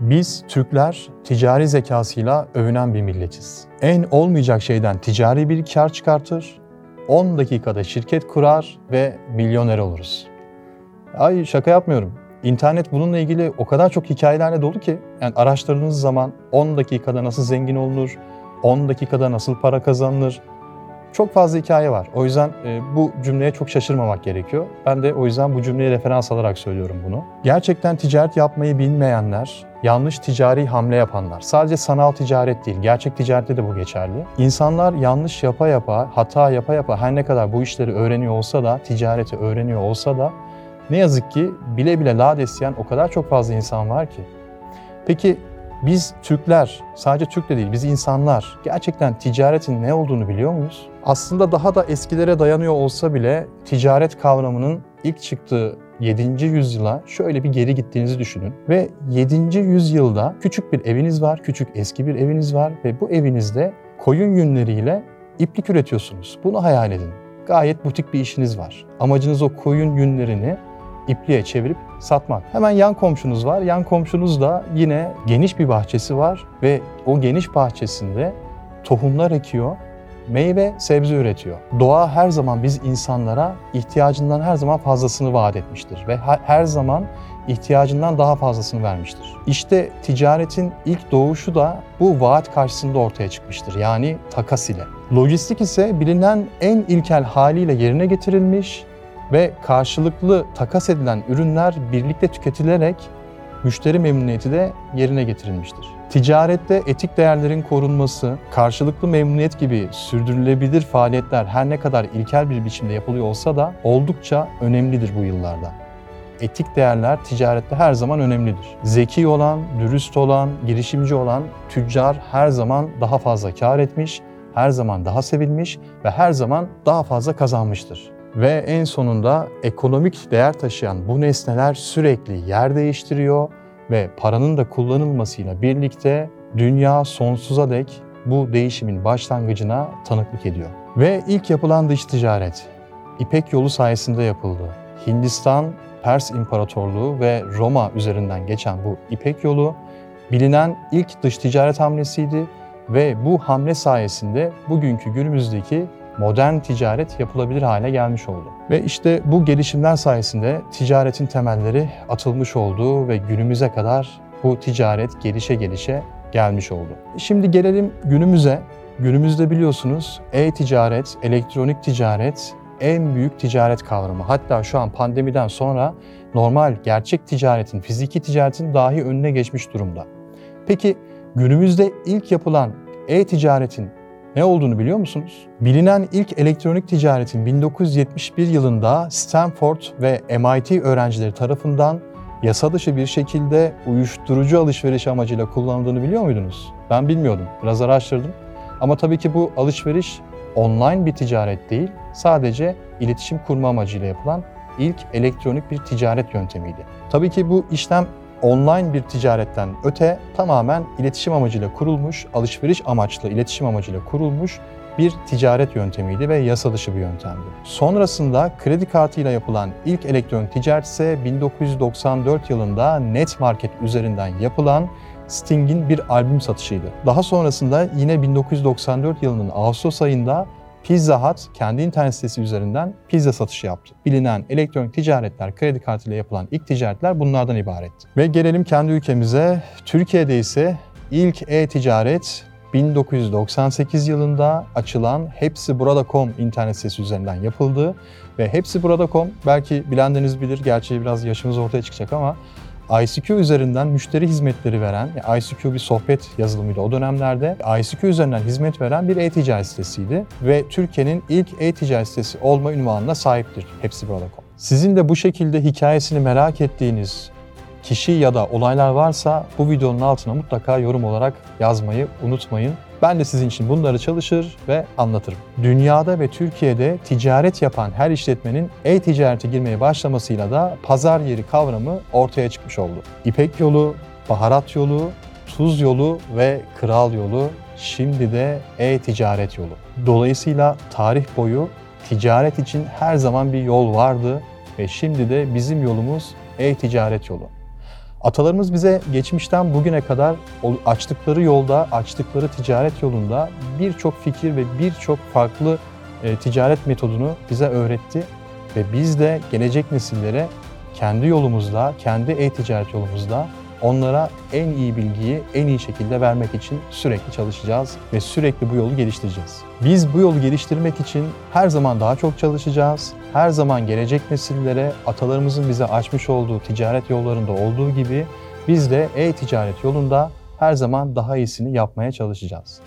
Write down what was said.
Biz Türkler ticari zekasıyla övünen bir milletiz. En olmayacak şeyden ticari bir kar çıkartır, 10 dakikada şirket kurar ve milyoner oluruz. Ay şaka yapmıyorum. İnternet bununla ilgili o kadar çok hikayelerle dolu ki yani araştırdığınız zaman 10 dakikada nasıl zengin olunur, 10 dakikada nasıl para kazanılır, çok fazla hikaye var. O yüzden e, bu cümleye çok şaşırmamak gerekiyor. Ben de o yüzden bu cümleye referans alarak söylüyorum bunu. Gerçekten ticaret yapmayı bilmeyenler, yanlış ticari hamle yapanlar, sadece sanal ticaret değil, gerçek ticarette de bu geçerli. İnsanlar yanlış yapa yapa, hata yapa yapa her ne kadar bu işleri öğreniyor olsa da, ticareti öğreniyor olsa da ne yazık ki bile bile lades o kadar çok fazla insan var ki. Peki biz Türkler, sadece Türk de değil, biz insanlar gerçekten ticaretin ne olduğunu biliyor muyuz? Aslında daha da eskilere dayanıyor olsa bile ticaret kavramının ilk çıktığı 7. yüzyıla şöyle bir geri gittiğinizi düşünün. Ve 7. yüzyılda küçük bir eviniz var, küçük eski bir eviniz var ve bu evinizde koyun yünleriyle iplik üretiyorsunuz. Bunu hayal edin. Gayet butik bir işiniz var. Amacınız o koyun yünlerini ipliğe çevirip satmak. Hemen yan komşunuz var. Yan komşunuz da yine geniş bir bahçesi var ve o geniş bahçesinde tohumlar ekiyor, meyve, sebze üretiyor. Doğa her zaman biz insanlara ihtiyacından her zaman fazlasını vaat etmiştir ve her zaman ihtiyacından daha fazlasını vermiştir. İşte ticaretin ilk doğuşu da bu vaat karşısında ortaya çıkmıştır. Yani takas ile. Lojistik ise bilinen en ilkel haliyle yerine getirilmiş ve karşılıklı takas edilen ürünler birlikte tüketilerek müşteri memnuniyeti de yerine getirilmiştir. Ticarette etik değerlerin korunması, karşılıklı memnuniyet gibi sürdürülebilir faaliyetler her ne kadar ilkel bir biçimde yapılıyor olsa da oldukça önemlidir bu yıllarda. Etik değerler ticarette her zaman önemlidir. Zeki olan, dürüst olan, girişimci olan tüccar her zaman daha fazla kar etmiş, her zaman daha sevilmiş ve her zaman daha fazla kazanmıştır. Ve en sonunda ekonomik değer taşıyan bu nesneler sürekli yer değiştiriyor ve paranın da kullanılmasıyla birlikte dünya sonsuza dek bu değişimin başlangıcına tanıklık ediyor. Ve ilk yapılan dış ticaret İpek yolu sayesinde yapıldı. Hindistan, Pers İmparatorluğu ve Roma üzerinden geçen bu İpek yolu bilinen ilk dış ticaret hamlesiydi ve bu hamle sayesinde bugünkü günümüzdeki modern ticaret yapılabilir hale gelmiş oldu. Ve işte bu gelişimler sayesinde ticaretin temelleri atılmış oldu ve günümüze kadar bu ticaret gelişe gelişe gelmiş oldu. Şimdi gelelim günümüze. Günümüzde biliyorsunuz e-ticaret, elektronik ticaret en büyük ticaret kavramı. Hatta şu an pandemiden sonra normal gerçek ticaretin, fiziki ticaretin dahi önüne geçmiş durumda. Peki günümüzde ilk yapılan e-ticaretin ne olduğunu biliyor musunuz? Bilinen ilk elektronik ticaretin 1971 yılında Stanford ve MIT öğrencileri tarafından yasa dışı bir şekilde uyuşturucu alışveriş amacıyla kullanıldığını biliyor muydunuz? Ben bilmiyordum. Biraz araştırdım. Ama tabii ki bu alışveriş online bir ticaret değil, sadece iletişim kurma amacıyla yapılan ilk elektronik bir ticaret yöntemiydi. Tabii ki bu işlem online bir ticaretten öte tamamen iletişim amacıyla kurulmuş, alışveriş amaçlı iletişim amacıyla kurulmuş bir ticaret yöntemiydi ve yasa dışı bir yöntemdi. Sonrasında kredi kartıyla yapılan ilk elektronik ticaret ise 1994 yılında Net Market üzerinden yapılan Sting'in bir albüm satışıydı. Daha sonrasında yine 1994 yılının Ağustos ayında Pizza Hut kendi internet sitesi üzerinden pizza satışı yaptı. Bilinen elektronik ticaretler, kredi kartıyla yapılan ilk ticaretler bunlardan ibaretti. Ve gelelim kendi ülkemize. Türkiye'de ise ilk e-ticaret 1998 yılında açılan Hepsi Burada.com internet sitesi üzerinden yapıldı. Ve Hepsi Burada.com belki bilenleriniz bilir, gerçi biraz yaşımız ortaya çıkacak ama ICQ üzerinden müşteri hizmetleri veren, ICQ bir sohbet yazılımıydı o dönemlerde. ICQ üzerinden hizmet veren bir e-ticaret sitesiydi ve Türkiye'nin ilk e-ticaret sitesi olma ünvanına sahiptir hepsi burada.com. Sizin de bu şekilde hikayesini merak ettiğiniz kişi ya da olaylar varsa bu videonun altına mutlaka yorum olarak yazmayı unutmayın. Ben de sizin için bunları çalışır ve anlatırım. Dünyada ve Türkiye'de ticaret yapan her işletmenin e-ticarete girmeye başlamasıyla da pazar yeri kavramı ortaya çıkmış oldu. İpek yolu, baharat yolu, tuz yolu ve kral yolu şimdi de e-ticaret yolu. Dolayısıyla tarih boyu ticaret için her zaman bir yol vardı ve şimdi de bizim yolumuz e-ticaret yolu. Atalarımız bize geçmişten bugüne kadar açtıkları yolda, açtıkları ticaret yolunda birçok fikir ve birçok farklı e, ticaret metodunu bize öğretti ve biz de gelecek nesillere kendi yolumuzda, kendi e-ticaret yolumuzda onlara en iyi bilgiyi en iyi şekilde vermek için sürekli çalışacağız ve sürekli bu yolu geliştireceğiz. Biz bu yolu geliştirmek için her zaman daha çok çalışacağız. Her zaman gelecek nesillere atalarımızın bize açmış olduğu ticaret yollarında olduğu gibi biz de e-ticaret yolunda her zaman daha iyisini yapmaya çalışacağız.